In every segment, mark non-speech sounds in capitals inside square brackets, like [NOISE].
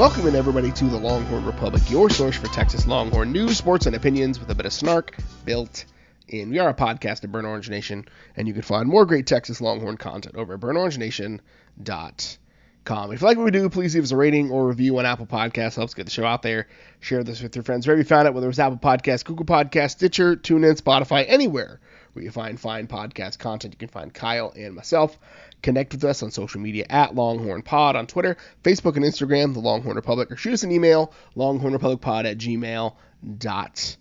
Welcoming everybody to the Longhorn Republic, your source for Texas Longhorn news, sports, and opinions with a bit of snark built in. We are a podcast of Burnt Orange Nation, and you can find more great Texas Longhorn content over at burntorangenation.com. If you like what we do, please leave us a rating or review on Apple Podcasts. Helps get the show out there. Share this with your friends wherever you found it, whether it's Apple Podcasts, Google Podcasts, Stitcher, TuneIn, Spotify, anywhere where you find fine podcast content. You can find Kyle and myself. Connect with us on social media at Longhorn Pod on Twitter, Facebook, and Instagram, the Longhorn Republic, or shoot us an email, longhornrepublicpod at gmail.com.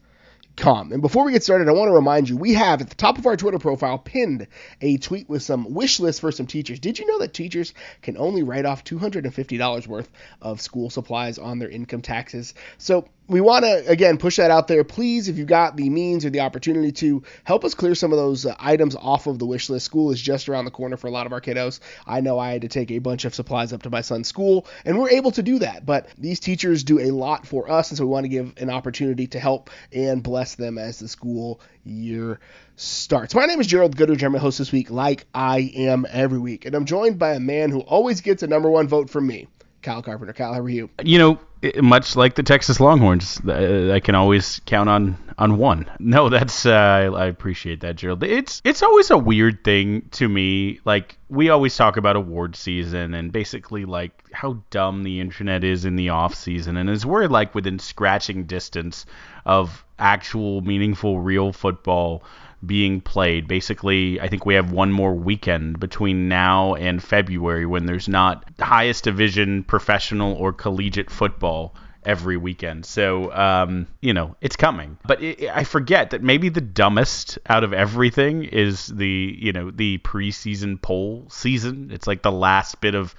And before we get started, I want to remind you we have at the top of our Twitter profile pinned a tweet with some wish lists for some teachers. Did you know that teachers can only write off $250 worth of school supplies on their income taxes? So we want to again push that out there. Please, if you've got the means or the opportunity to help us clear some of those uh, items off of the wish list. School is just around the corner for a lot of our kiddos. I know I had to take a bunch of supplies up to my son's school, and we're able to do that. But these teachers do a lot for us, and so we want to give an opportunity to help and bless them as the school year starts. My name is Gerald Goodrich. I'm your host this week, like I am every week, and I'm joined by a man who always gets a number one vote from me. Kyle Carpenter. Kyle, how are you? You know, much like the Texas Longhorns, I can always count on on one. [LAUGHS] No, that's uh, I appreciate that, Gerald. It's it's always a weird thing to me. Like we always talk about award season and basically like how dumb the internet is in the off season, and as we're like within scratching distance of actual meaningful real football being played. Basically, I think we have one more weekend between now and February when there's not highest division professional or collegiate football every weekend. So, um, you know, it's coming. But it, I forget that maybe the dumbest out of everything is the, you know, the preseason poll season. It's like the last bit of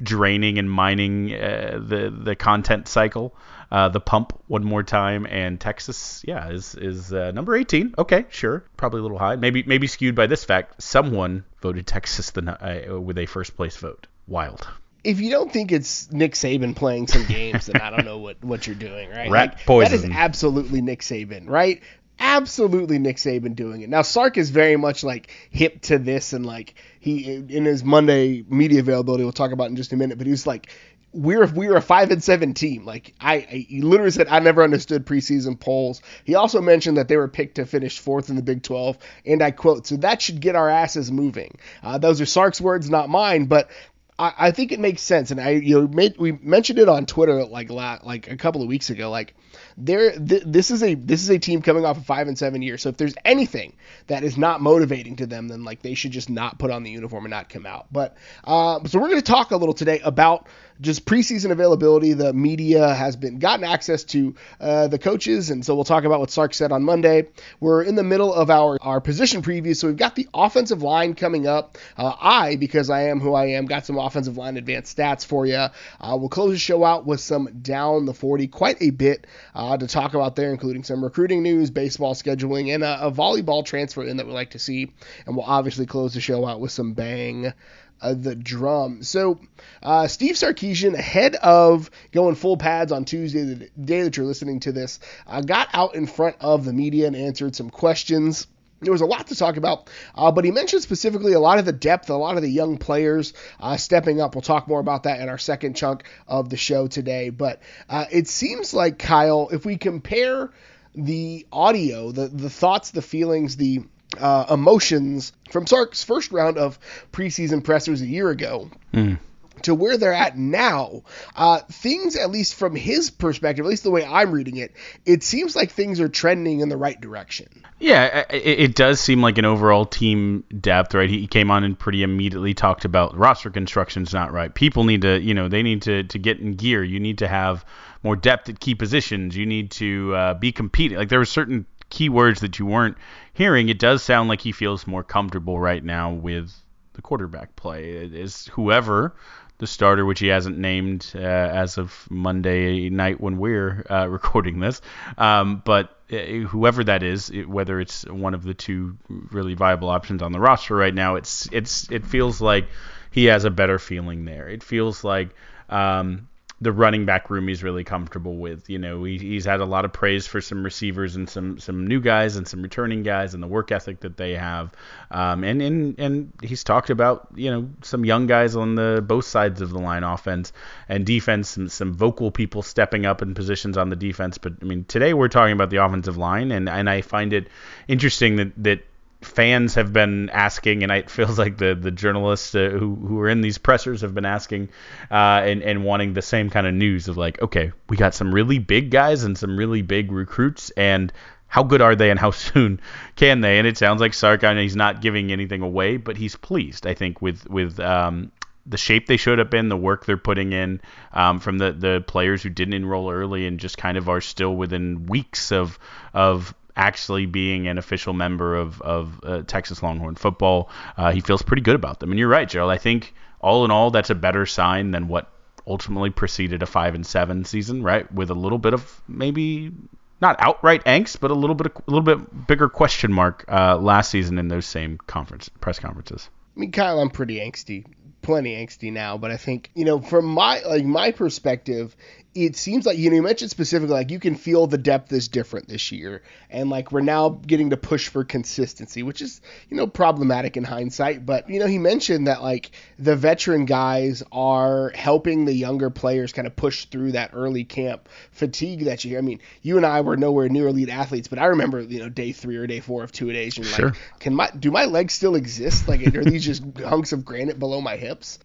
draining and mining uh, the the content cycle. Uh, the pump one more time, and Texas, yeah, is is uh, number 18. Okay, sure, probably a little high. Maybe maybe skewed by this fact. Someone voted Texas the, uh, with a first place vote. Wild. If you don't think it's Nick Saban playing some games, then I don't know what, what you're doing, right? Rat like, poison. That is absolutely Nick Saban, right? Absolutely Nick Saban doing it. Now Sark is very much like hip to this and like he in his Monday media availability we'll talk about in just a minute, but he's like we're we're a five and seven team. Like I, I, he literally said, I never understood preseason polls. He also mentioned that they were picked to finish fourth in the Big 12, and I quote, "So that should get our asses moving." Uh, those are Sark's words, not mine, but. I, I think it makes sense, and I you know made, we mentioned it on Twitter like la, like a couple of weeks ago. Like there, th- this is a this is a team coming off of five and seven year. So if there's anything that is not motivating to them, then like they should just not put on the uniform and not come out. But uh, so we're going to talk a little today about just preseason availability. The media has been gotten access to uh, the coaches, and so we'll talk about what Sark said on Monday. We're in the middle of our our position preview, so we've got the offensive line coming up. Uh, I, because I am who I am, got some offensive line advanced stats for you. Uh, we'll close the show out with some down the 40, quite a bit uh, to talk about there, including some recruiting news, baseball scheduling, and a, a volleyball transfer in that we like to see. And we'll obviously close the show out with some bang uh, the drum. So, uh, Steve Sarkisian, ahead of going full pads on Tuesday, the day that you're listening to this, uh, got out in front of the media and answered some questions. There was a lot to talk about, uh, but he mentioned specifically a lot of the depth, a lot of the young players uh, stepping up. We'll talk more about that in our second chunk of the show today. But uh, it seems like, Kyle, if we compare the audio, the, the thoughts, the feelings, the uh, emotions from Sark's first round of preseason pressers a year ago. Mm to where they're at now, uh, things, at least from his perspective, at least the way I'm reading it, it seems like things are trending in the right direction. Yeah, it, it does seem like an overall team depth, right? He came on and pretty immediately talked about roster construction's not right. People need to, you know, they need to, to get in gear. You need to have more depth at key positions. You need to uh, be competing. Like there were certain keywords that you weren't hearing. It does sound like he feels more comfortable right now with the quarterback play. It is whoever the starter, which he hasn't named uh, as of Monday night when we're uh, [LAUGHS] recording this. Um, but uh, whoever that is, it, whether it's one of the two really viable options on the roster right now, it's it's it feels like he has a better feeling there. It feels like um, the running back room he's really comfortable with. You know, he, he's had a lot of praise for some receivers and some some new guys and some returning guys and the work ethic that they have. Um, and and and he's talked about you know some young guys on the both sides of the line, offense and defense, some some vocal people stepping up in positions on the defense. But I mean, today we're talking about the offensive line, and and I find it interesting that that fans have been asking, and it feels like the the journalists uh, who who are in these pressers have been asking uh, and and wanting the same kind of news of like, okay, we got some really big guys and some really big recruits, and how good are they and how [LAUGHS] soon can they? And it sounds like Sark, I know he's not giving anything away, but he's pleased, I think, with with um, the shape they showed up in, the work they're putting in um, from the, the players who didn't enroll early and just kind of are still within weeks of of actually being an official member of, of uh, Texas Longhorn football. Uh, he feels pretty good about them. And you're right, Gerald. I think all in all, that's a better sign than what ultimately preceded a five and seven season, right? With a little bit of maybe not outright angst, but a little bit a little bit bigger question mark uh, last season in those same conference press conferences. I mean, Kyle, I'm pretty angsty plenty angsty now, but I think you know from my like my perspective, it seems like you know you mentioned specifically like you can feel the depth is different this year and like we're now getting to push for consistency which is you know problematic in hindsight but you know he mentioned that like the veteran guys are helping the younger players kind of push through that early camp fatigue that you hear. i mean you and i were nowhere near elite athletes but i remember you know day three or day four of two days and sure. like can my do my legs still exist like are these just [LAUGHS] hunks of granite below my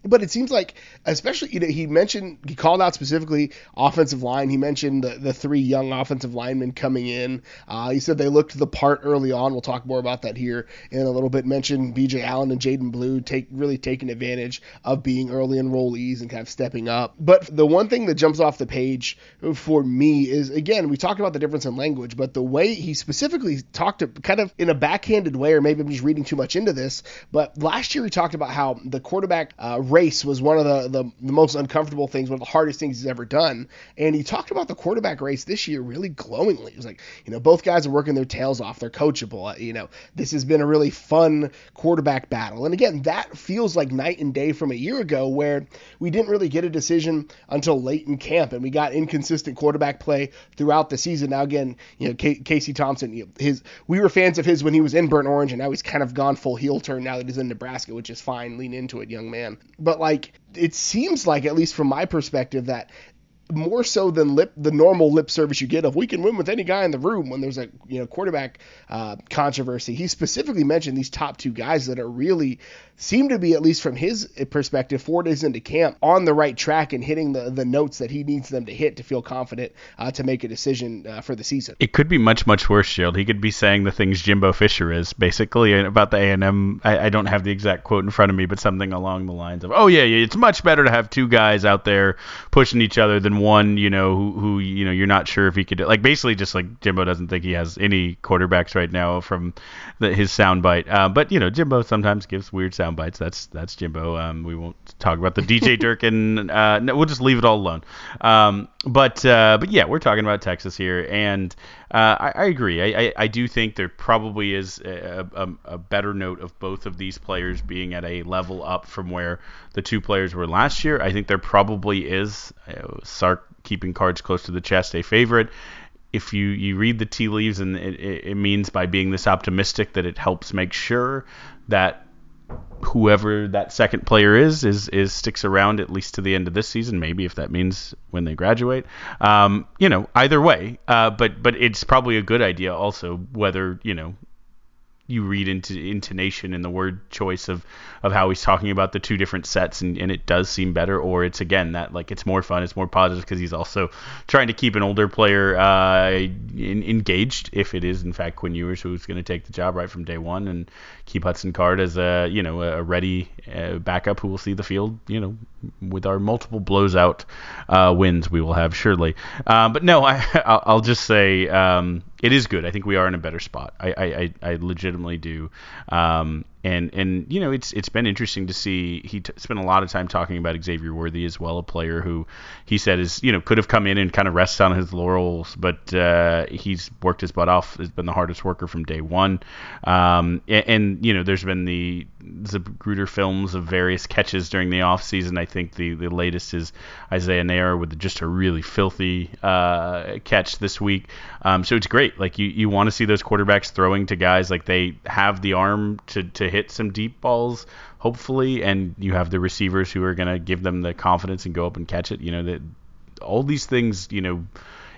but it seems like especially you know he mentioned he called out specifically offensive line. He mentioned the, the three young offensive linemen coming in. Uh, he said they looked the part early on. We'll talk more about that here in a little bit. Mentioned B.J. Allen and Jaydon Blue take really taking advantage of being early enrollees and kind of stepping up. But the one thing that jumps off the page for me is again we talked about the difference in language, but the way he specifically talked to kind of in a backhanded way, or maybe I'm just reading too much into this. But last year he talked about how the quarterback uh, race was one of the, the the most uncomfortable things, one of the hardest things he's ever done. And he talked about the quarterback race this year really glowingly. He was like, you know, both guys are working their tails off. They're coachable. Uh, you know, this has been a really fun quarterback battle. And again, that feels like night and day from a year ago where we didn't really get a decision until late in camp and we got inconsistent quarterback play throughout the season. Now, again, you know, K- Casey Thompson, you know, his we were fans of his when he was in Burnt Orange and now he's kind of gone full heel turn now that he's in Nebraska, which is fine. Lean into it, young man. But like, it seems like, at least from my perspective, that more so than lip the normal lip service you get of we can win with any guy in the room when there's a you know quarterback uh, controversy. He specifically mentioned these top two guys that are really seem to be at least from his perspective four days into camp on the right track and hitting the the notes that he needs them to hit to feel confident uh, to make a decision uh, for the season. It could be much much worse, Shield. He could be saying the things Jimbo Fisher is basically about the A and M. I don't have the exact quote in front of me, but something along the lines of, "Oh yeah, yeah, it's much better to have two guys out there pushing each other than one, you know, who, who you know you're not sure if he could like basically just like Jimbo doesn't think he has any quarterbacks right now from the, his soundbite. Uh, but you know, Jimbo sometimes gives weird sound bites. That's that's Jimbo. Um, we won't talk about the DJ [LAUGHS] Durkin. Uh, no, we'll just leave it all alone. Um, but uh, but yeah, we're talking about Texas here, and uh, I, I, agree. I, I, I, do think there probably is a, a, a, better note of both of these players being at a level up from where the two players were last year. I think there probably is uh, Sark keeping cards close to the chest a favorite. If you, you read the tea leaves, and it, it means by being this optimistic that it helps make sure that whoever that second player is is is sticks around at least to the end of this season. Maybe if that means when they graduate. Um, you know, either way. Uh, but but it's probably a good idea also whether you know you read into intonation and the word choice of of how he's talking about the two different sets and, and it does seem better or it's again that like it's more fun it's more positive because he's also trying to keep an older player uh, in, engaged if it is in fact Quinn Ewers who's going to take the job right from day one and keep Hudson Card as a you know a ready uh, backup who will see the field you know with our multiple blows out uh, wins we will have surely. Uh, but no I [LAUGHS] I'll just say um, it is good. I think we are in a better spot. I I, I legitimately do. Um, and and you know it's it's been interesting to see he t- spent a lot of time talking about Xavier Worthy as well, a player who he said is you know could have come in and kind of rest on his laurels, but uh, he's worked his butt off. Has been the hardest worker from day one, um, and, and, you know there's been the Zapruder films of various catches during the off season. I think the the latest is Isaiah Neyor with just a really filthy uh, catch this week. Um, so it's great. Like you you want to see those quarterbacks throwing to guys like they have the arm to to hit hit some deep balls, hopefully, and you have the receivers who are going to give them the confidence and go up and catch it. You know that all these things, you know,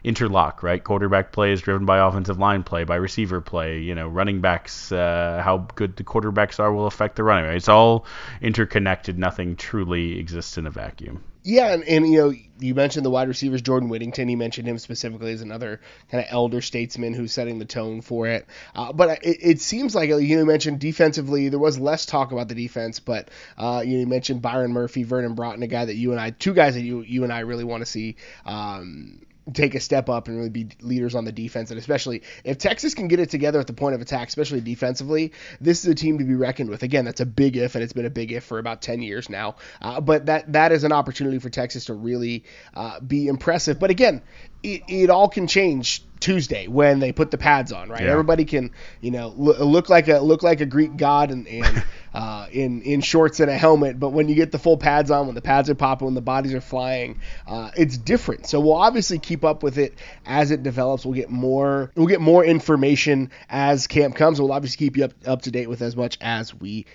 interlock, right? Quarterback play is driven by offensive line play, by receiver play. You know, running backs, uh, how good the quarterbacks are will affect the running. It's all interconnected. Nothing truly exists in a vacuum. Yeah, and, and you know, you mentioned the wide receivers, Jordan Whittington. You mentioned him specifically as another kind of elder statesman who's setting the tone for it. Uh, but it, it, seems like you know, mentioned defensively, there was less talk about the defense. But uh, you, know, you mentioned Byron Murphy, Vernon Broughton, a guy that you and I, two guys that you you and I really want to see. Um, take a step up and really be leaders on the defense. And especially if Texas can get it together at the point of attack, especially defensively, this is a team to be reckoned with. Again, that's a big if, and it's been a big if for about 10 years now. Uh, but that that is an opportunity for Texas to really uh, be impressive. But again, it, it all can change Tuesday when they put the pads on, right? Yeah. Everybody can, you know, look, look like a look like a Greek god and, and [LAUGHS] uh, in in shorts and a helmet, but when you get the full pads on, when the pads are popping, when the bodies are flying, uh, it's different. So we'll obviously keep up with it as it develops. We'll get more we'll get more information as camp comes. We'll obviously keep you up up to date with as much as we can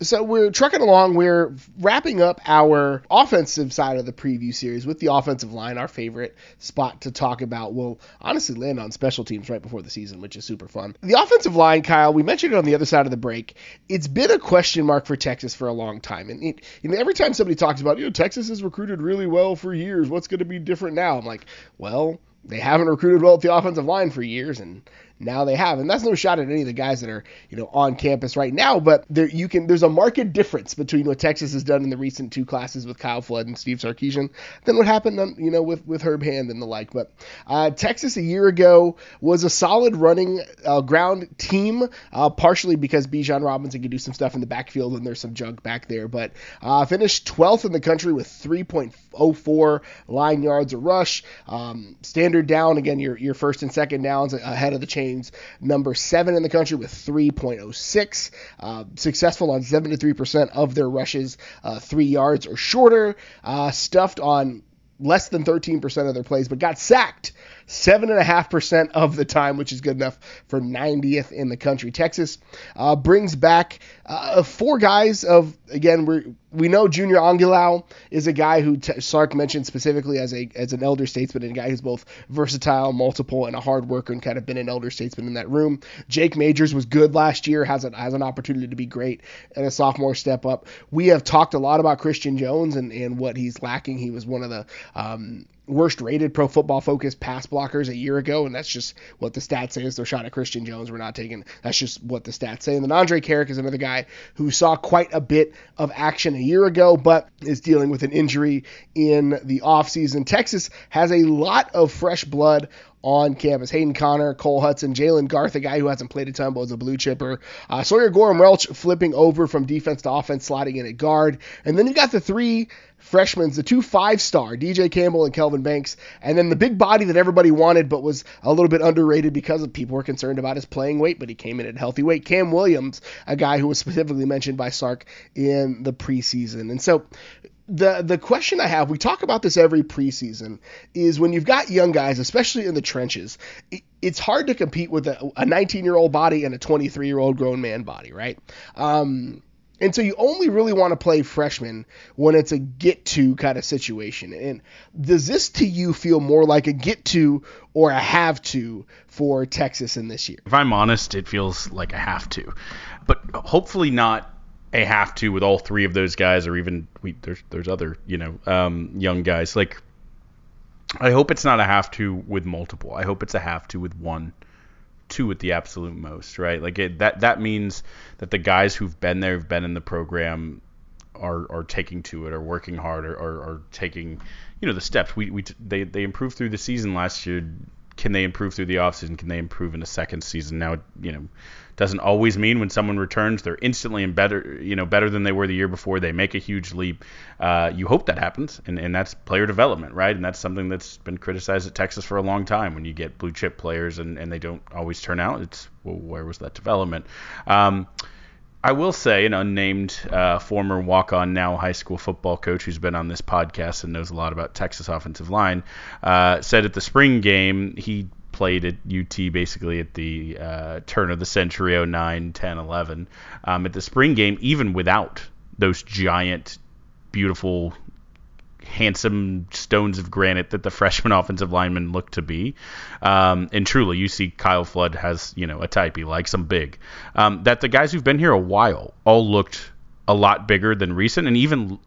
so we're trucking along. We're wrapping up our offensive side of the preview series with the offensive line, our favorite spot to talk about. We'll honestly land on special teams right before the season, which is super fun. The offensive line, Kyle, we mentioned it on the other side of the break. It's been a question mark for Texas for a long time, and it, know, every time somebody talks about, you know, Texas has recruited really well for years. What's going to be different now? I'm like, well, they haven't recruited well at the offensive line for years, and now they have. And that's no shot at any of the guys that are, you know, on campus right now, but there you can there's a marked difference between what Texas has done in the recent two classes with Kyle Flood and Steve Sarkisian than what happened, on, you know, with with Herb Hand and the like. But uh, Texas a year ago was a solid running uh, ground team, uh, partially because Bijan Robinson could do some stuff in the backfield and there's some junk back there, but uh, finished 12th in the country with 3.04 line yards a rush. Um, standard down again, your your first and second downs ahead of the chain number seven in the country with 3.06. Uh, successful on 73% of their rushes, uh, three yards or shorter. Uh, stuffed on less than 13% of their plays, but got sacked 7.5% of the time, which is good enough for 90th in the country. Texas uh, brings back uh, four guys of, again, we we know Junior Angilau is a guy who T- Sark mentioned specifically as a as an elder statesman and a guy who's both versatile, multiple, and a hard worker and kind of been an elder statesman in that room. Jake Majors was good last year, has, a, has an opportunity to be great and a sophomore step up. We have talked a lot about Christian Jones and, and what he's lacking. He was one of the um, worst rated pro football focused pass blockers a year ago, and that's just what the stats say is their shot at Christian Jones. We're not taking that's just what the stats say. And then Andre Carrick is another guy who saw quite a bit of action a year ago, but is dealing with an injury in the offseason. Texas has a lot of fresh blood on campus. Hayden Conner, Cole Hutson, Jaylen Garth, a guy who hasn't played a ton but was a blue chipper. Uh, Sawyer Goram-Welch flipping over from defense to offense, sliding in at guard. And then you've got the three freshmen, the two five star, DJ Campbell and Kelvin Banks, and then the big body that everybody wanted but was a little bit underrated because of people were concerned about his playing weight, but he came in at healthy weight. Cam Williams, a guy who was specifically mentioned by Sark in the preseason. And so the the question I have, we talk about this every preseason, is when you've got young guys, especially in the trenches, it, it's hard to compete with a 19 year old body and a 23 year old grown man body, right? Um, And so you only really want to play freshmen when it's a get to kind of situation. And does this to you feel more like a get to or a have to for Texas in this year? If I'm honest, it feels like a have to. But hopefully not a have to with all three of those guys or even we, there's there's other, you know, um, young guys. Like I hope it's not a have to with multiple. I hope it's a have to with one two at the absolute most, right? Like it, that that means that the guys who've been there, have been in the program, are are taking to it, are working hard, or are, are taking, you know, the steps. We we they they improved through the season last year. Can they improve through the offseason? Can they improve in a second season? Now, you know, doesn't always mean when someone returns they're instantly and better, you know, better than they were the year before. They make a huge leap. Uh, you hope that happens, and, and that's player development, right? And that's something that's been criticized at Texas for a long time. When you get blue chip players and, and they don't always turn out, it's well, where was that development? Um, I will say an unnamed uh, former walk-on, now high school football coach who's been on this podcast and knows a lot about Texas offensive line uh, said at the spring game he played at UT basically at the uh, turn of the century 09, 10, 11. Um, at the spring game, even without those giant, beautiful, handsome stones of granite that the [LAUGHS] freshman offensive linemen look to be. Um, and truly, you see Kyle Flood has, you know, a type. He likes them big. Um, that the guys who've been here a while all looked a lot bigger than recent and even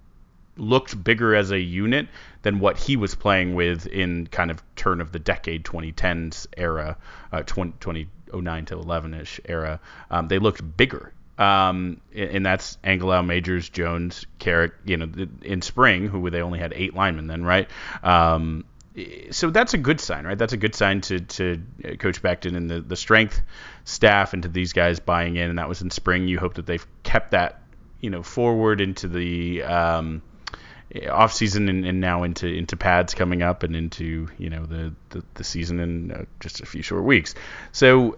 looked bigger as a unit than what he was playing with in kind of turn of the decade 2010s era, uh, 20, 2009 to 11 ish era. Um, they looked bigger. Um, and that's Angilau, Majors, Jones, Karic, you know, in spring, who they only had eight linemen then, right? Um, so that's a good sign, right? That's a good sign to, to Coach Becton and the, the strength staff and to these guys buying in. And that was in spring. You hope that they've kept that, you know, forward into the um, off season and, and, now into into pads coming up and into you know the the, the season in uh, just a few short weeks. So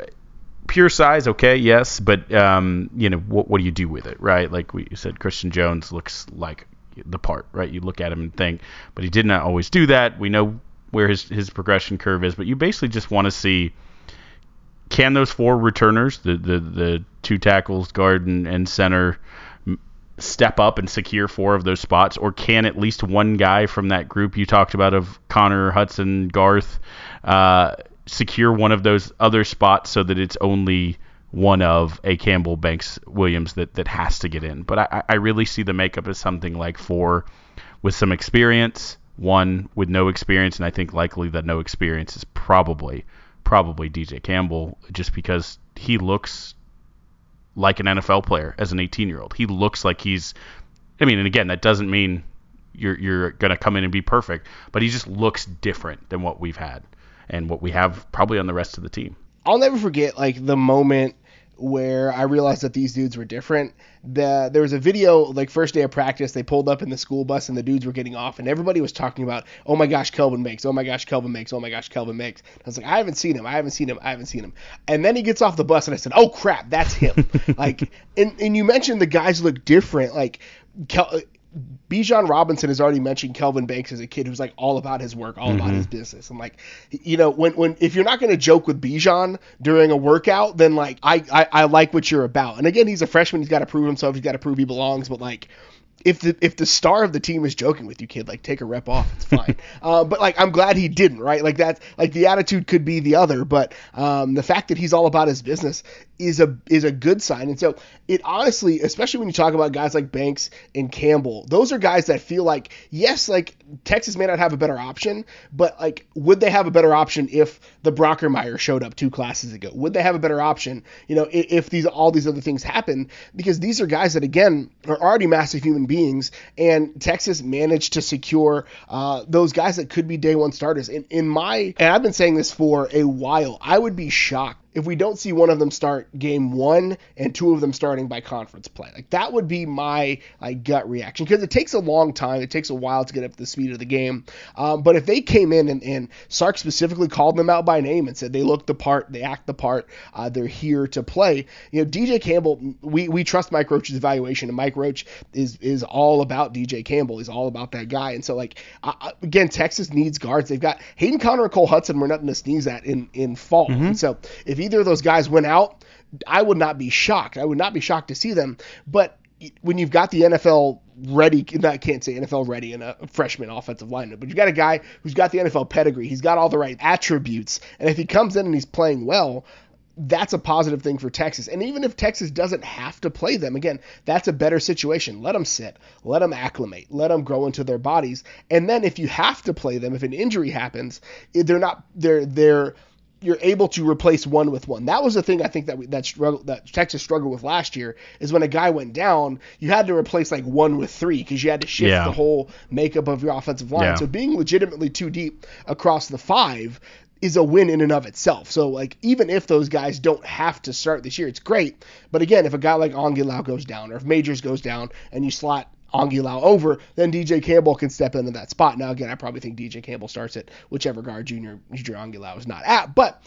pure size, okay, yes, but um, you know what what do you do with it, right? Like we said, Christian Jones looks like the part, right? You look at him and think, but he did not always do that. We know where his his progression curve is, but you basically just want to see can those four returners, the the the two tackles, guard and, and center step up and secure four of those spots, or can at least one guy from that group you talked about of Conner, Hutson, Garth uh, secure one of those other spots so that it's only one of a Campbell Banks Williams that, that has to get in. But I, I really see the makeup as something like four with some experience, one with no experience, and I think likely that no experience is probably probably DJ Campbell just because he looks like an NFL player as an 18 year old. He looks like he's. I mean, and again, that doesn't mean you're you're gonna come in and be perfect, but he just looks different than what we've had and what we have probably on the rest of the team. I'll never forget like the moment where I realized that these dudes were different. The there was a video like first day of practice, they pulled up in the school bus and the dudes were getting off and everybody was talking about, "Oh my gosh, Kelvin makes. Oh my gosh, Kelvin makes. Oh my gosh, Kelvin makes." I was like, "I haven't seen him. I haven't seen him. I haven't seen him." And then he gets off the bus and I said, "Oh crap, that's him." [LAUGHS] like and and you mentioned the guys look different like Kel- Bijan Robinson has already mentioned Kelvin Banks as a kid who's like all about his work, all mm-hmm. about his business. And like, you know, when when if you're not going to joke with Bijan during a workout, then like I, I I like what you're about. And again, he's a freshman. He's got to prove himself. He's got to prove he belongs. But like, if the if the star of the team is joking with you, kid, like take a rep off, it's fine. [LAUGHS] uh, but like I'm glad he didn't, right? Like that's like the attitude could be the other, but um, the fact that he's all about his business is a is a good sign. And so it honestly, especially when you talk about guys like Banks and Campbell, those are guys that feel like yes, like Texas may not have a better option, but like would they have a better option if the Brockermeyer showed up two classes ago? Would they have a better option, you know, if, if these all these other things happen? Because these are guys that again are already massive human beings, and Texas managed to secure uh, those guys that could be day one starters. In, in my, and I've been saying this for a while, I would be shocked if we don't see one of them start game one and two of them starting by conference play. Like that would be my like gut reaction because it takes a long time. It takes a while to get up to the speed of the game. Um, but if they came in and, and, Sark specifically called them out by name and said they look the part, they act the part, uh, they're here to play. You know, DJ Campbell, we, we trust Mike Roach's evaluation, and Mike Roach is is all about DJ Campbell. He's all about that guy. And so like uh, again, Texas needs guards. They've got Hayden Conner and Cole Hutson. We're nothing to sneeze at in in fall. Mm-hmm. So if either of those guys went out, I would not be shocked. I would not be shocked to see them. But when you've got the NFL ready, I can't say NFL ready in a freshman offensive lineman, but you've got a guy who's got the NFL pedigree. He's got all the right attributes, and if he comes in and he's playing well, that's a positive thing for Texas. And even if Texas doesn't have to play them, again, that's a better situation. Let them sit, let them acclimate, let them grow into their bodies. And then if you have to play them, if an injury happens, they're not they're they're you're able to replace one with one. That was the thing I think that we, that struggle that Texas struggled with last year is when a guy went down, you had to replace like one with three because you had to shift Yeah. the whole makeup of your offensive line. Yeah. So being legitimately too deep across the five is a win in and of itself. So like even if those guys don't have to start this year, it's great. But again, if a guy like Angilau goes down or if Majors goes down and you slot Angilau over, then DJ Campbell can step into that spot. Now again, I probably think DJ Campbell starts at whichever guard Junior Junior Angilau is not at. But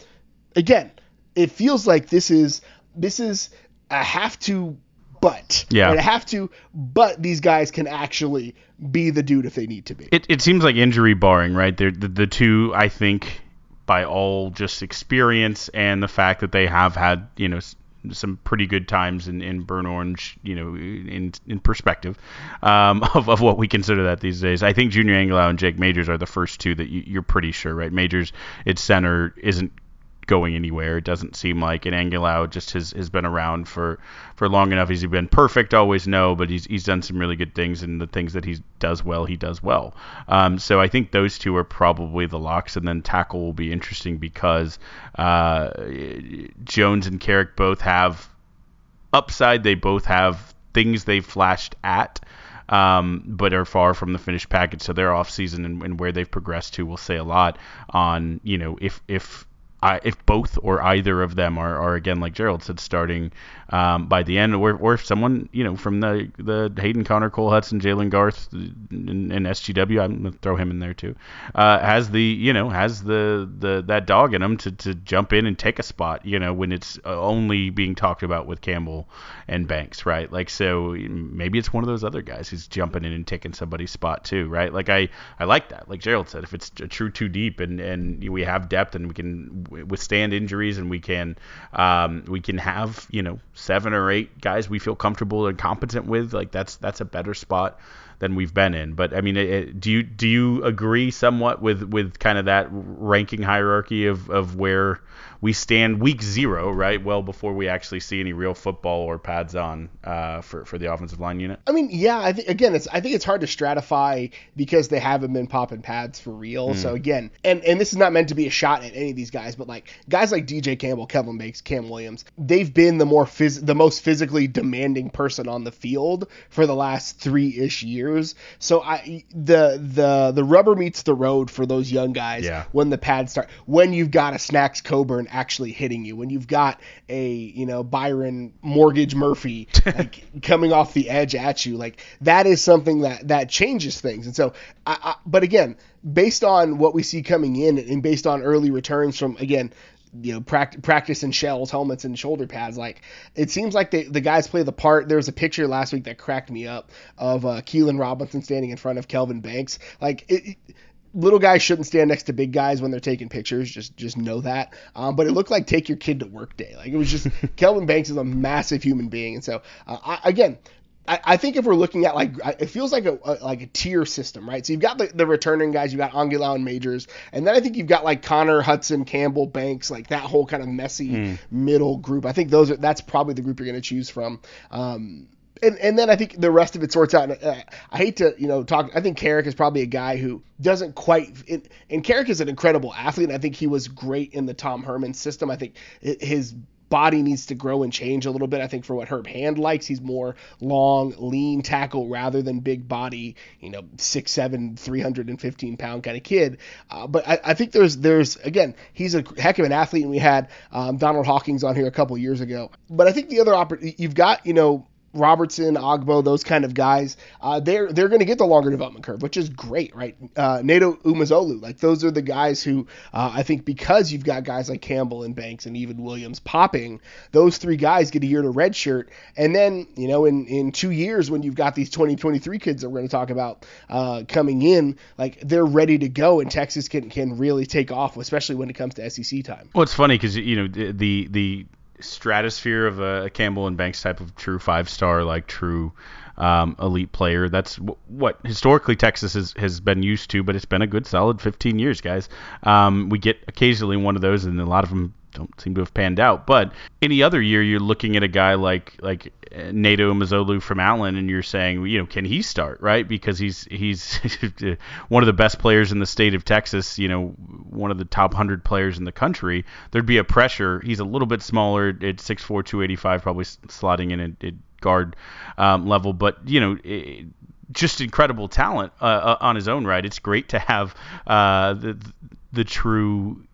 again, it feels like this is this is a have to but Yeah. a have to but these guys can actually be the dude if they need to be. It, it seems like injury barring, right? They're, the the two, I think, by all just experience and the fact that they have had, you know, some pretty good times in, in Burnt Orange, you know, in in perspective um, [LAUGHS] of, of what we consider that these days. I think Junior Angilau and Jake Majors are the first two that you, you're pretty sure, right? Majors, its center isn't going anywhere. It doesn't seem like. And Angilau just has, has been around for, for long enough. He's been perfect? Always no, but he's he's done some really good things, and the things that he does well, he does well. Um, so I think those two are probably the locks, and then tackle will be interesting because uh, Jones and Karic both have upside. They both have things they've flashed at. Um, but are far from the finished package. So their off season and, and where they've progressed to will say a lot on you know if if if both or either of them are, are again like Gerald said starting um, by the end, or, or if someone you know from the the Hayden Conner, Cole Hutson, Jaylen Garth, and, and SGW, I'm gonna throw him in there too, uh, has the you know has the, the that dog in him to, to jump in and take a spot, you know when it's only being talked about with Campbell and Banks, right? Like so maybe it's one of those other guys who's jumping in and taking somebody's spot too, right? Like I I like that, like Gerald said, if it's a true too deep and and we have depth and we can withstand injuries and we can um, we can have you know seven or eight guys we feel comfortable and competent with like that's that's a better spot than we've been in but i mean it, it- do you do you agree somewhat with with kind of that ranking hierarchy of of where we stand week zero right well before we actually see any real football or pads on uh, for for the offensive line unit I mean, yeah, I think again, it's I think it's hard to stratify because they haven't been popping pads for real. So again, and and this is not meant to be a shot at any of these guys, but like guys like DJ Campbell, Kevin Banks, Cam Williams, they've been the more phys- the most physically demanding person on the field for the last three ish years. So I the the the rubber meets the road for those young guys Yeah. when the pads start when you've got a snacks coburn actually hitting you when you've got a you know byron mortgage murphy [LAUGHS] like coming off the edge at you. Like that is something that that changes things. And so I, I but again based on what we see coming in and based on early returns from again you know, practice, practice in shells, helmets, and shoulder pads. Like it seems like they, the guys play the part. There was a picture last week that cracked me up of uh, Keilan Robinson standing in front of Kelvin Banks. Like it, it- little guys shouldn't stand next to big guys when they're taking pictures. Just just know that. Um, but it looked like take your kid to work day. Like it was just [LAUGHS] Kelvin Banks is a massive human being, and so uh, I, again. I, I think if we're looking at like it feels like a, a like a tier system, right? So you've got the, the returning guys, you've got Angilau and Majors, and then I think you've got like Conner, Hutson, Campbell, Banks, like that whole kind of messy middle group. I think those are that's probably the group you're going to choose from. Um, and, and then I think the rest of it sorts out. And, uh, I hate to you know talk. I think Karic is probably a guy who doesn't quite. It, and Karic is an incredible athlete. And I think he was great in the Tom Herman system. I think his body needs to grow and change a little bit. I think for what Herb Hand likes, he's more long, lean tackle rather than big body. You know, six seven, three hundred and fifteen pound kind of kid. Uh, but I, I think there's there's again he's a heck of an athlete, and we had um, Donald Hawkins on here a couple years ago. But I think the other oppor- you've got you know Robertson, Ogbo, those kind of guys, uh, they're they're going to get the longer development curve, which is great, right? Uh, Neto Umeozulu, like those are the guys who uh, I think because you've got guys like Campbell and Banks and even Williams popping, those three guys get a year to redshirt, and then you know in in two years when you've got these 2023 kids that we're going to talk about uh, coming in, like they're ready to go, and Texas can can really take off, especially when it comes to SEC time. Well, it's funny because you know the the, the stratosphere of a, Campbell and Banks type of true five star, like true um, elite player. That's w- what historically Texas has, has been used to, but it's been a good solid 15 years, guys. Um, we get occasionally one of those, and a lot of them don't seem to have panned out. But any other year, you're looking at a guy like like Neto Umeozulu from Allen, and you're saying, you know, can he start right? Because he's he's [LAUGHS] one of the best players in the state of Texas. You know, one of the top hundred players in the country. There'd be a pressure. He's a little bit smaller at 6'4", 285, probably slotting in at, at guard um, level, but you know. It, just incredible talent uh, uh on his own right. It's great to have uh, the the true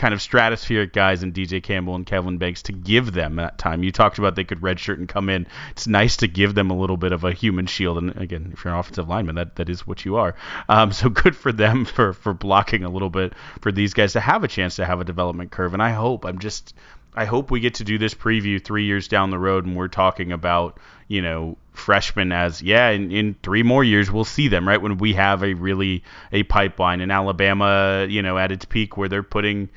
kind of stratospheric guys in DJ Campbell and Kevin Banks to give them that time. You talked about they could redshirt and come in. It's nice to give them a little bit of a human shield. And again, if you're an offensive lineman, that, that is what you are. Um, [LAUGHS] so good for them for, for blocking a little bit for these guys to have a chance to have a development curve. And I hope, I'm just, I hope we get to do this preview three years down the road and we're talking about, you know, freshmen as yeah in, in three more years we'll see them right when we have a really a pipeline in alabama you know at its peak where they're putting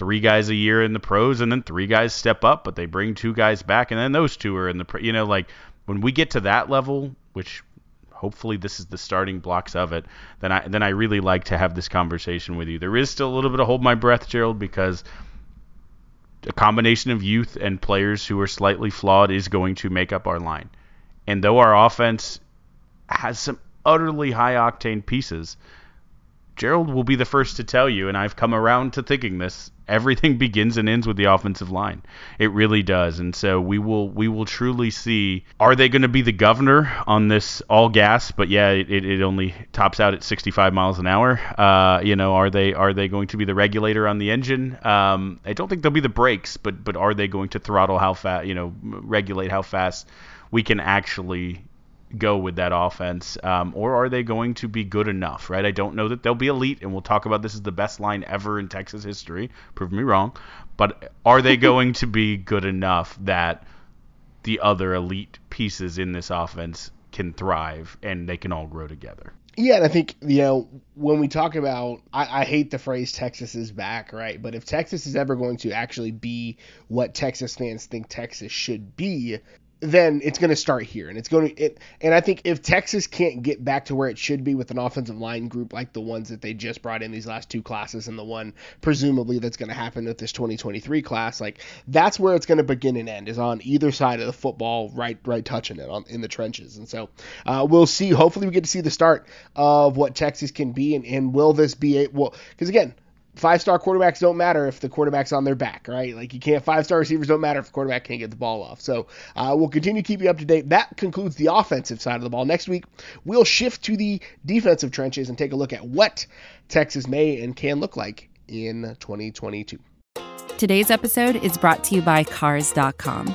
three guys a year in the pros and then three guys step up, but they bring two guys back and then those two are in the pro. You know, like when we get to that level, which hopefully this is the starting blocks of it, then I then I really like to have this conversation with you. There is still a little bit of hold my breath, Gerald, because a combination of youth and players who are slightly flawed is going to make up our line. And though our offense has some utterly high octane pieces, Gerald will be the first to tell you, and I've come around to thinking this. Everything [LAUGHS] begins and ends with the offensive line. It really does, and so we will we will truly see. Are they going to be the governor on this all gas? But yeah, it, it only tops out at 65 miles an hour. Uh, you know, are they are they going to be the regulator on the engine? Um, I don't think they'll be the brakes, but but are they going to throttle how fast? You know, regulate how fast we can actually go with that offense, um, or are they going to be good enough? Right? I don't know that they'll be elite, and we'll talk about this is the best line ever in Texas history. Prove me wrong, but are they [LAUGHS] going to be good enough that the other elite pieces in this offense can thrive and they can all grow together? Yeah, and I think you know when we talk about, I, I, hate the phrase Texas is back, right? But if Texas is ever going to actually be what Texas fans think Texas should be, then it's going to start here and it's going to it and I think if Texas can't get back to where it should be with an offensive line group like the ones that they just brought in these last two classes and the one presumably that's going to happen with this 2023 class like that's where it's going to begin and end is on either side of the football right right touching it on in the trenches. And so uh, we'll see. Hopefully we get to see the start of what Texas can be and, and will this be a well because again five star quarterbacks don't matter if the quarterback's on their back, right? Like you can't five star receivers don't matter if the quarterback can't get the ball off. So uh, we'll continue to keep you up to date. That concludes the offensive side of the ball. Next week we'll shift to the defensive trenches and take a look at what Texas may and can look like in 2022. Today's episode is brought to you by Cars.com.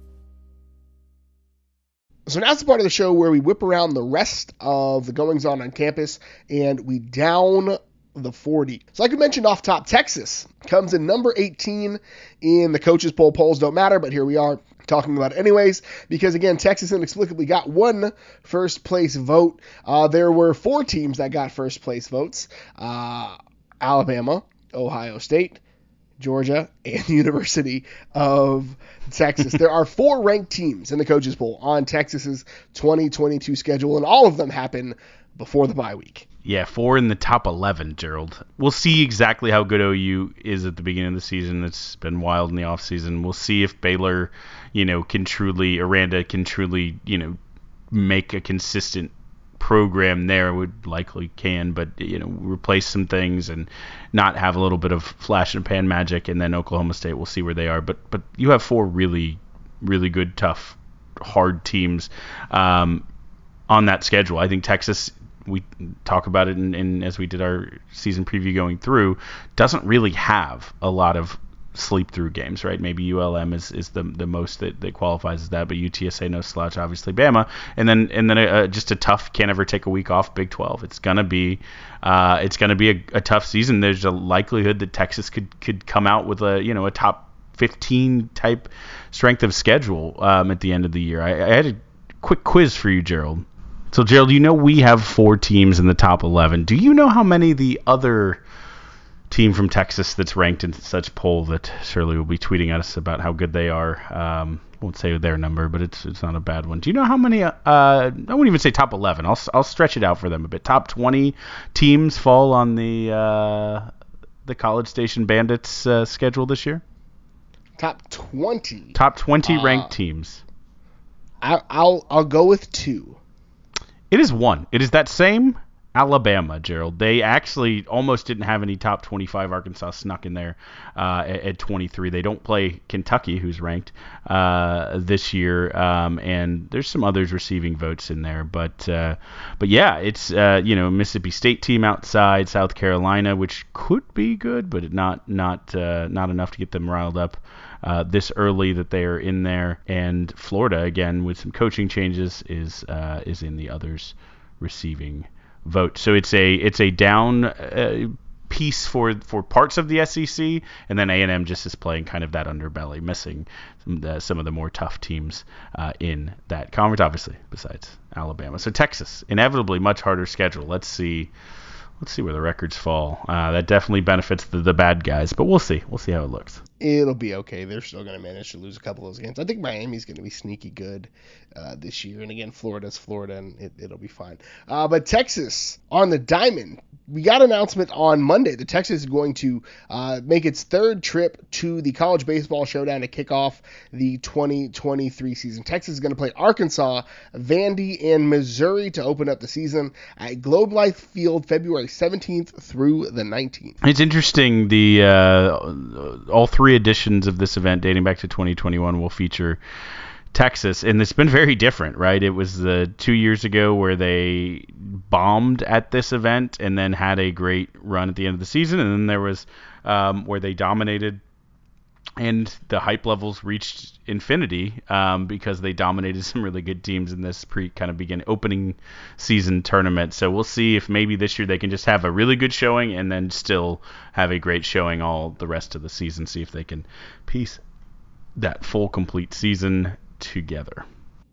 So now's the part of the show where we whip around the rest of the goings on on campus and we down the 40. So like we mentioned off top, Texas comes in number 18 in the coaches poll. Polls don't matter, but here we are talking about it anyways because again Texas inexplicably got one first place vote. Uh, there were four teams that got first place votes: uh, Alabama, Ohio State, Georgia, and [LAUGHS] University of Texas. there are four ranked teams in the coaches poll on Texas's 2022 schedule, and all of them happen before the bye week. Yeah, four in the top 11, Gerald. We'll see exactly how good OU is at the beginning of the season. It's been wild in the offseason. We'll see if Baylor, you know, can truly, Aranda can truly, you know, make a consistent program there would likely can, but you know replace some things and not have a little bit of flash and pan magic, and then Oklahoma State we'll see where they are. But but you have four really really good, tough, hard teams um, on that schedule. I think Texas. We talk about it in as we did our season preview going through, doesn't really have a lot of sleep through games, right? Maybe ULM is, is the the most that, that qualifies as that, but UTSA no slouch, obviously Bama, and then and then a, a, just a tough can't ever take a week off Big 12. It's gonna be uh, it's gonna be a, a tough season. There's a likelihood that Texas could could come out with a you know a top 15 type strength of schedule um, at the end of the year. I, I had a quick quiz for you, Gerald. So Gerald, you know we have four teams in the top 11. Do you know how many the other team from Texas that's ranked in such poll that Shirley will be tweeting at us about how good they are. Um, won't say their number, but it's it's not a bad one. Do you know how many? Uh, I won't even say top 11. I'll I'll stretch it out for them a bit. Top 20 teams fall on the uh, the College Station Bandits uh, schedule this year. Top 20. Top 20 uh, ranked teams. I, I'll I'll go with two. It is one. It is that same Alabama, Gerald. They actually almost didn't have any top 25. Arkansas snuck in there uh, at, at, 23. They don't play Kentucky, who's ranked uh, this year, um, and there's some others receiving votes in there. But uh, but yeah, it's uh, you know Mississippi State team outside, South Carolina, which could be good, but not not uh, not enough to get them riled up. Uh, this early that they are in there, and Florida again with some coaching changes is is in the others receiving vote. So it's a it's a down uh, piece for for parts of the SEC, and then A and M just is playing kind of that underbelly, missing some, uh, some of the more tough teams uh, in that conference. Obviously, besides Alabama, so Texas inevitably much harder schedule. Let's see. Let's see where the records fall. Uh, that definitely benefits the, the bad guys, but we'll see. We'll see how it looks it'll be okay. They're still going to manage to lose a couple of those games. I think Miami's going to be sneaky good uh, this year. And again, Florida's Florida, and it, will be fine. Uh, but Texas on the diamond, we got an announcement on Monday that Texas is going to uh, make its third trip to the college baseball showdown to kick off the 2023 season. Texas is going to play Arkansas, Vandy, and Missouri to open up the season at Globe Life Field February 17th through the 19th. It's interesting. The uh, all three three editions of this event dating back to 2021 will feature Texas, and it's been very different, right? It was the two years ago where they bombed at this event and then had a great run at the end of the season, and then there was um, where they dominated and the hype levels reached infinity um, because they dominated [LAUGHS] some really good teams in this pre kind of begin opening season tournament. So we'll see if maybe this year they can just have a really good showing and then still have a great showing all the rest of the season. See if they can piece that full complete season together.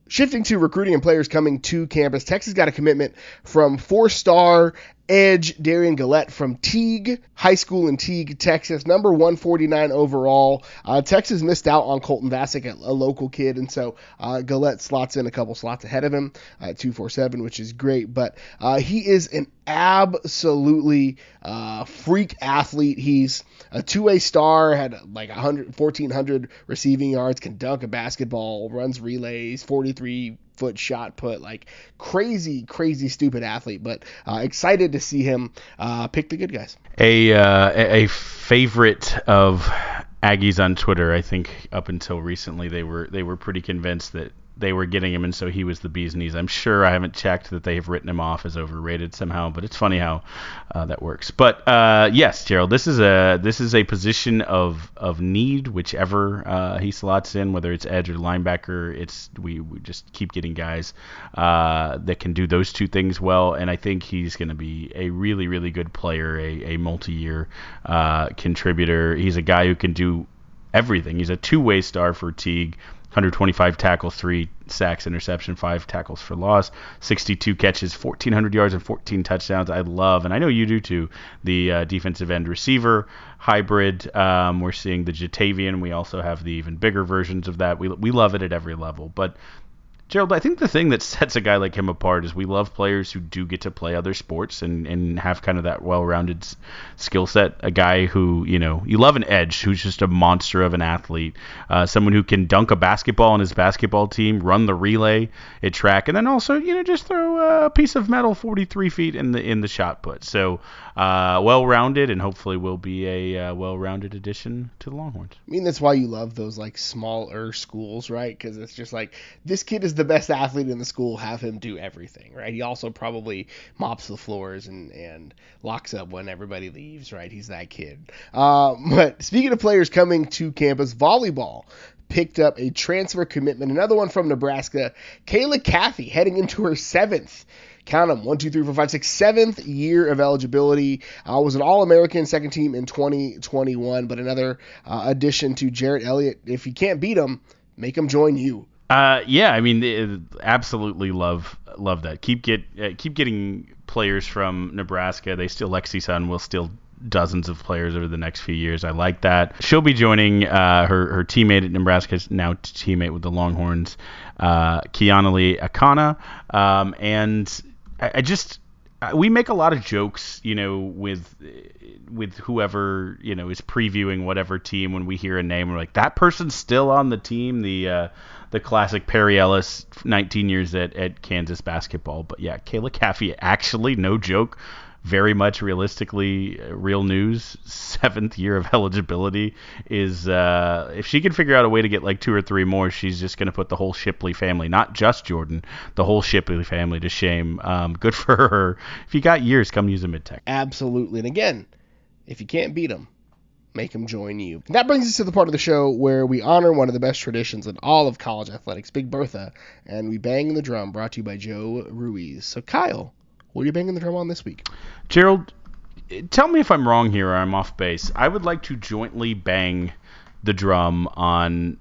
Shifting to recruiting and players coming to campus, Texas got a commitment from four star edge Derion Gullette from Teague High School in Teague, Texas, number 149 overall. Uh, Texas missed out on Colton Vasek, a, a local kid, and so uh, Gullette slots in a couple slots ahead of him at 247, which is great. But uh, he is an absolutely uh, freak athlete. He's a two-way star, had like 100, 1,400 receiving yards, can dunk a basketball, runs relays, 43 foot shot put. Like crazy, crazy, stupid athlete. But uh, excited to see him uh, pick the good guys. A uh, a favorite of Aggies on Twitter. I think up until recently they were they were pretty convinced that they were getting him, and so he was the bee's knees. I'm sure I haven't checked that they have written him off as overrated somehow, but it's funny how uh, that works. But uh, yes, Gerald, this is a this is a position of of need, whichever uh, he slots in, whether it's edge or linebacker. It's we, we just keep getting guys uh, that can do those two things well, and I think he's going to be a really really good player, a, a multi-year uh, contributor. He's a guy who can do everything. He's a two-way star for Teague 125 tackles, three sacks, interception, five tackles for loss, 62 catches, 1,400 yards, and 14 touchdowns. I love, and I know you do too, the uh, defensive end receiver hybrid. Um, we're seeing the Ja'Tavion. We also have the even bigger versions of that. We, we love it at every level. But Gerald, I think the thing that [LAUGHS] sets a guy like him apart is we love players who do get to play other sports and, and have kind of that well-rounded skill set. A guy who, you know, you love an edge who's just a monster of an athlete, uh, someone who can dunk a basketball on his basketball team, run the relay at track, and then also, you know, just throw a piece of metal 43 feet in the in the shot put. So uh, well-rounded, and hopefully will be a uh, well-rounded addition to the Longhorns. I mean, that's why you love those like smaller schools, right? Because it's just like this kid is the best athlete in the school, have him do everything, right? He also probably mops the floors and, and locks up when everybody leaves, right? He's that kid. Uh, [LAUGHS] but speaking of players coming to campus, volleyball picked up a transfer commitment. Another one from Nebraska, Kayla Caffey, heading into her seventh count them one, two, three, four, five, six, seventh year of eligibility. Uh, was an All American second team in 2021, but another uh, addition to Jerritt Elliott. If you can't beat him, make him join you. Uh, yeah, I mean, absolutely love love that. Keep get uh, keep getting players from Nebraska. They still Lexi Sun will still dozens of players over the next few years. I like that. She'll be joining uh, her her teammate at Nebraska, now teammate with the Longhorns, uh, Keonilei Akana, um, and I, I just we make a lot of jokes, you know, with with whoever you know is previewing whatever team when we hear a name. We're like, that person's still on the team. The uh, the classic Perry Ellis, 19 years at, at Kansas basketball. But yeah, Kayla Caffey, actually, no joke, very much realistically uh, real news. [LAUGHS] Seventh year of eligibility is uh, if she can figure out a way to get like two or three more, she's just going to put the whole Shipley family, not just Jordan, the whole Shipley family to shame. Um, good for [LAUGHS] her. If you got years, come use them at Tech. Absolutely. And again, if you can't beat them, make them join you. That brings us to the part of the show where we honor one of the best traditions in all of college athletics, Big Bertha, and we bang the drum. Brought to you by Joe Ruiz. So Kyle what are you banging the drum on this week? Gerald, tell me if I'm wrong here or I'm off base. I would like to jointly bang the drum on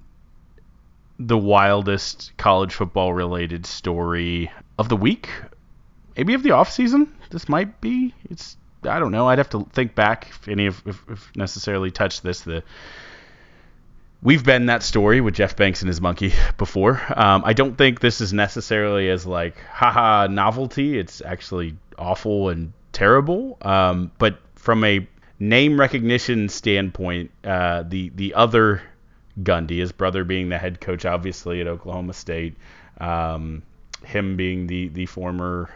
the wildest college football related story of the week, maybe of the off season. This might be. It's I don't know. I'd have to think back if any of if, if necessarily touched this. The we've been that story with Jeff Banks and his monkey [LAUGHS] before. Um, I don't think this is necessarily as like haha novelty. It's actually awful and terrible. Um, but from a name recognition standpoint, uh, the the other Gundy, his brother being the head coach, obviously at Oklahoma State, um, him being the the former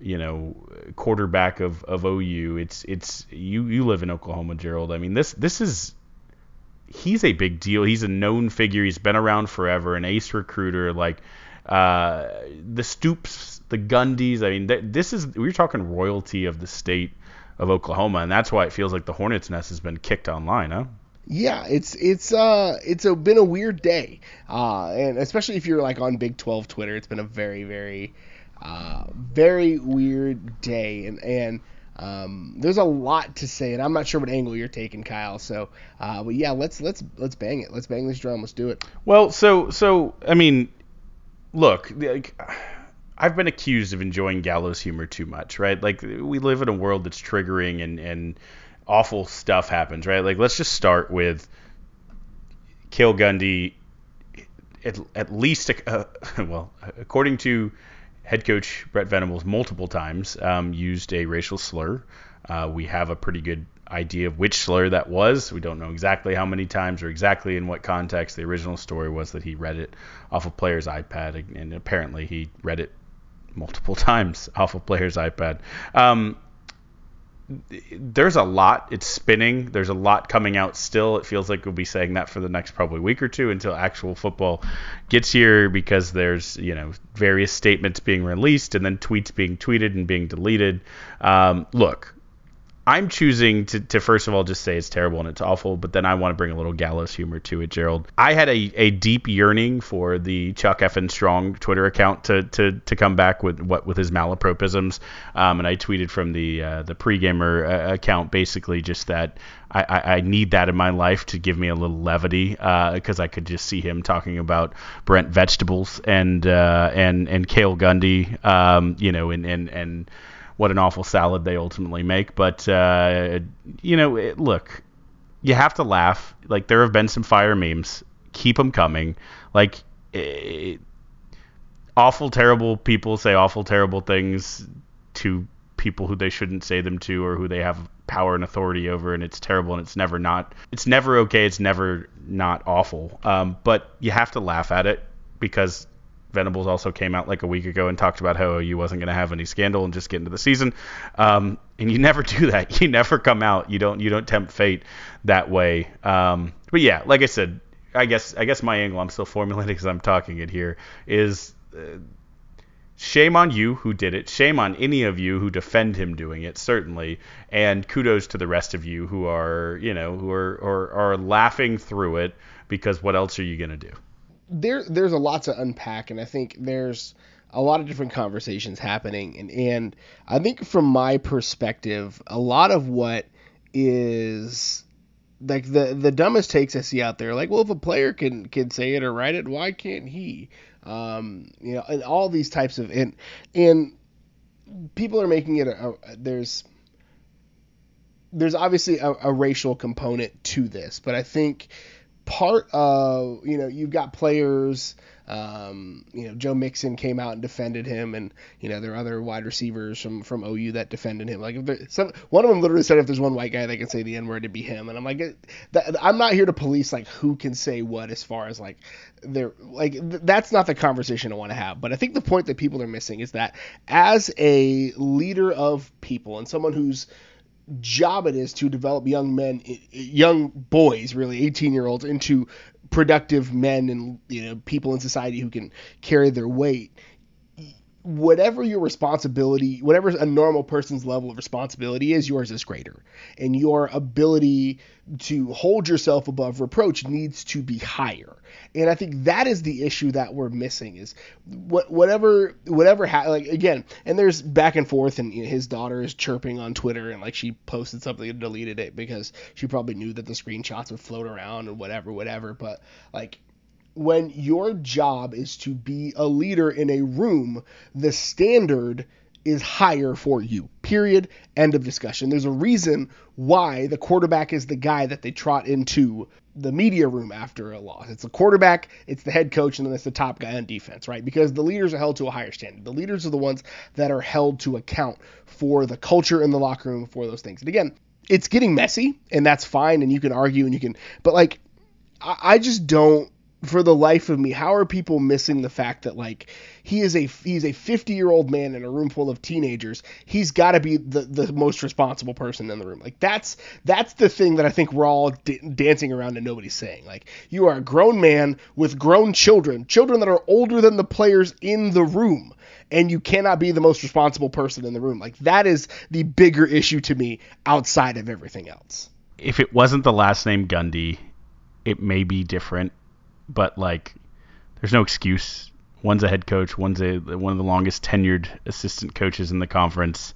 you know quarterback of, of OU. It's it's you you live in Oklahoma, Gerald. I mean this this is he's a big deal. He's a known figure. He's been around forever, an ace recruiter. Like uh, the Stoops, the Gundys. I mean, th- this is we're talking royalty of the state of Oklahoma, and that's why it feels like the Hornets' nest has been kicked online, huh? Yeah, it's it's uh it's a, been a weird day, uh, and especially if you're like on Big 12 Twitter, it's been a very very uh, very weird day, and and um, there's a lot to say, and I'm not sure what angle you're taking, Kyle. So, uh, but yeah, let's let's let's bang it. Let's bang this drum. Let's do it. Well, so so I mean, look, like, I've been accused of enjoying gallows humor too much, right? Like we live in a world that's triggering and and awful stuff happens, right? Like let's just start with Cale Gundy. At, at least, uh, [LAUGHS] well, according to head coach Brent Venables multiple times um, used a racial slur. Uh, we have a pretty good idea of which slur that was. We don't know exactly how many times or exactly in what context. The original story was that he read it off a player's iPad, and apparently he read it multiple [LAUGHS] times off a player's iPad. Um, there's a lot. It's spinning. There's a lot coming out still. It feels like we'll be saying that for the next probably week or two until actual football gets here because there's you know various statements being released and then tweets being tweeted and being deleted. Um, look, I'm choosing to, to first of all just say it's terrible and it's awful, but then I want to bring a little gallows humor to it, Gerald. I had a, a deep yearning for the Chuck Effin Strong Twitter account to, to, to come back with what with his malapropisms, um, and I tweeted from the uh, the pregamer uh, account basically just that I, I, need that in my life to give me a little levity because uh, I could just see him talking about Brent vegetables and uh, and and Cale Gundy, um, you know, and and and what an awful salad they ultimately make. But uh, you know, it, look, you have to laugh. Like there have been some fire memes. Keep them coming. Like it, awful, terrible people say awful, terrible things to people who they shouldn't say them to or who they have power and authority over and it's terrible and it's never not it's never okay it's never not awful um, but you have to laugh at it because Venables also came out like a week ago and talked about how OU wasn't going to have any scandal and just get into the season. Um, and you [LAUGHS] never do that. You never come out. You don't. You don't tempt fate that way. Um, but yeah, like I said, I guess I guess my angle I'm still formulating [LAUGHS] because I'm talking it here is. Uh, shame on you who did it. Shame on any of you who defend him doing it, certainly. And kudos to the rest of you who are, you know, who are are, are laughing through it because what else are you gonna do? There, there's a lot to unpack, and I think there's a lot of different conversations happening, and and I think from my perspective, a lot of what is like the the dumbest takes I see out there, like, well, if a player can can say it or write it, why can't he? Um, you know, and all these types of and and people are making it a, a there's there's obviously a, a racial component to this, but I think part of you know you've got players um, you know, Joe Mixon came out and defended him, and you know there are other wide receivers from from OU that defended him. Like if there, some one of them literally said if there's one white guy that can say the N word, it'd be him. And I'm like, that, I'm not here to police like who can say what as far as like they're like th- that's not the conversation I want to have. But I think the point that people are missing is that as a leader of people and someone who's job it is to develop young men, young boys, really 18 year olds, into productive men and you know people in society who can carry their weight whatever your responsibility, whatever a normal person's level of responsibility is, yours is greater. And your ability to hold yourself above reproach needs to be higher. And I think that is the issue that we're missing is what whatever whatever ha- like again, and there's back and forth and his daughter is chirping on Twitter and like she posted something and deleted it because she probably knew that the screenshots would float around or whatever whatever, but like when your job is to be a leader in a room, the standard is higher for you. Period. End of discussion. There's a reason why the quarterback is the guy that they trot into the media room after a loss. It's the quarterback, it's the head coach, and then it's the top guy on defense, right? Because the leaders are held to a higher standard. The leaders are the ones that are held to account for the culture in the locker room, for those things. And again, it's getting messy, and that's fine, and you can argue and you can, but like, I just don't for the life of me, how are people missing the fact that like he is a he's a 50 year old man in a room full of teenagers? He's got to be the the most responsible person in the room. Like that's that's the thing that I think we're all d- dancing around and nobody's saying. Like you are a grown man with grown children, children that are older than the players in the room. And you cannot be the most responsible person in the room. Like that is the bigger issue to me outside of everything else. If it wasn't the last name Gundy, it may be different but like there's no excuse. One's a head coach, one's a one of the longest tenured assistant coaches in the conference.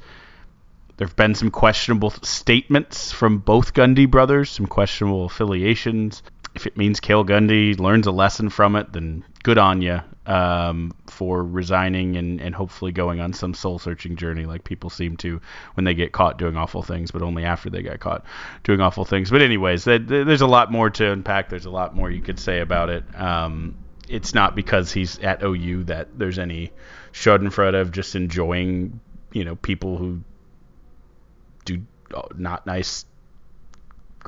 There've been some questionable statements from both Gundy brothers, some questionable affiliations. If it means Cale Gundy learns a lesson from it, then good on you um, for resigning and, and hopefully going on some soul searching journey like people seem to when they get caught doing awful things, but only after they got caught doing awful things. But, anyways, there's a lot more to unpack. There's a lot more you could say about it. Um, it's not because he's at OU that there's any Schadenfreude of just enjoying, you know, people who do not nice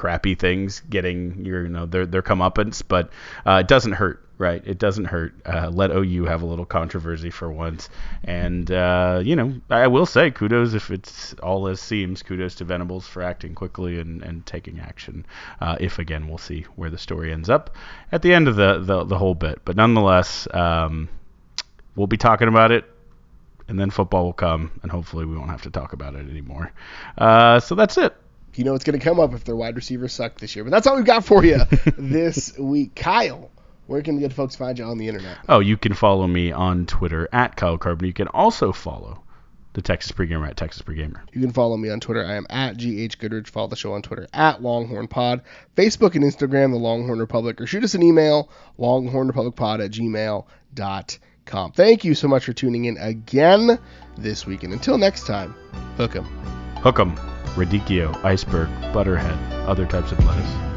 crappy things getting your you know their their comeuppance, but uh, it doesn't hurt right? It doesn't hurt. Uh, let OU have a little controversy for once. And, uh, you know, I will say kudos if it's all as seems. Kudos to Venables for acting quickly and, and taking action. Uh, if, again, we'll see where the story ends up at the end of the, the, the whole bit. But nonetheless, um, we'll be talking about it. And then football will come, and hopefully we won't have to talk about it anymore. Uh, so that's it you know it's going to come up if their wide receivers suck this year. But that's all we've got for you [LAUGHS] this week. Kyle, where can the good folks find you on the internet? Oh, you can follow me on Twitter at Kyle Carbon. You can also follow the Texas Pregamer at Texas Pregamer. You can follow me on Twitter. I am at GH Goodrich. Follow the show on Twitter at Longhorn Pod. Facebook and Instagram, The Longhorn Republic. Or shoot us an email, longhornrepublicpod at gmail.com. Thank you so much for tuning in again this week. And until next time, hook 'em. Hook 'em. Radicchio, iceberg, butterhead, other types of lettuce.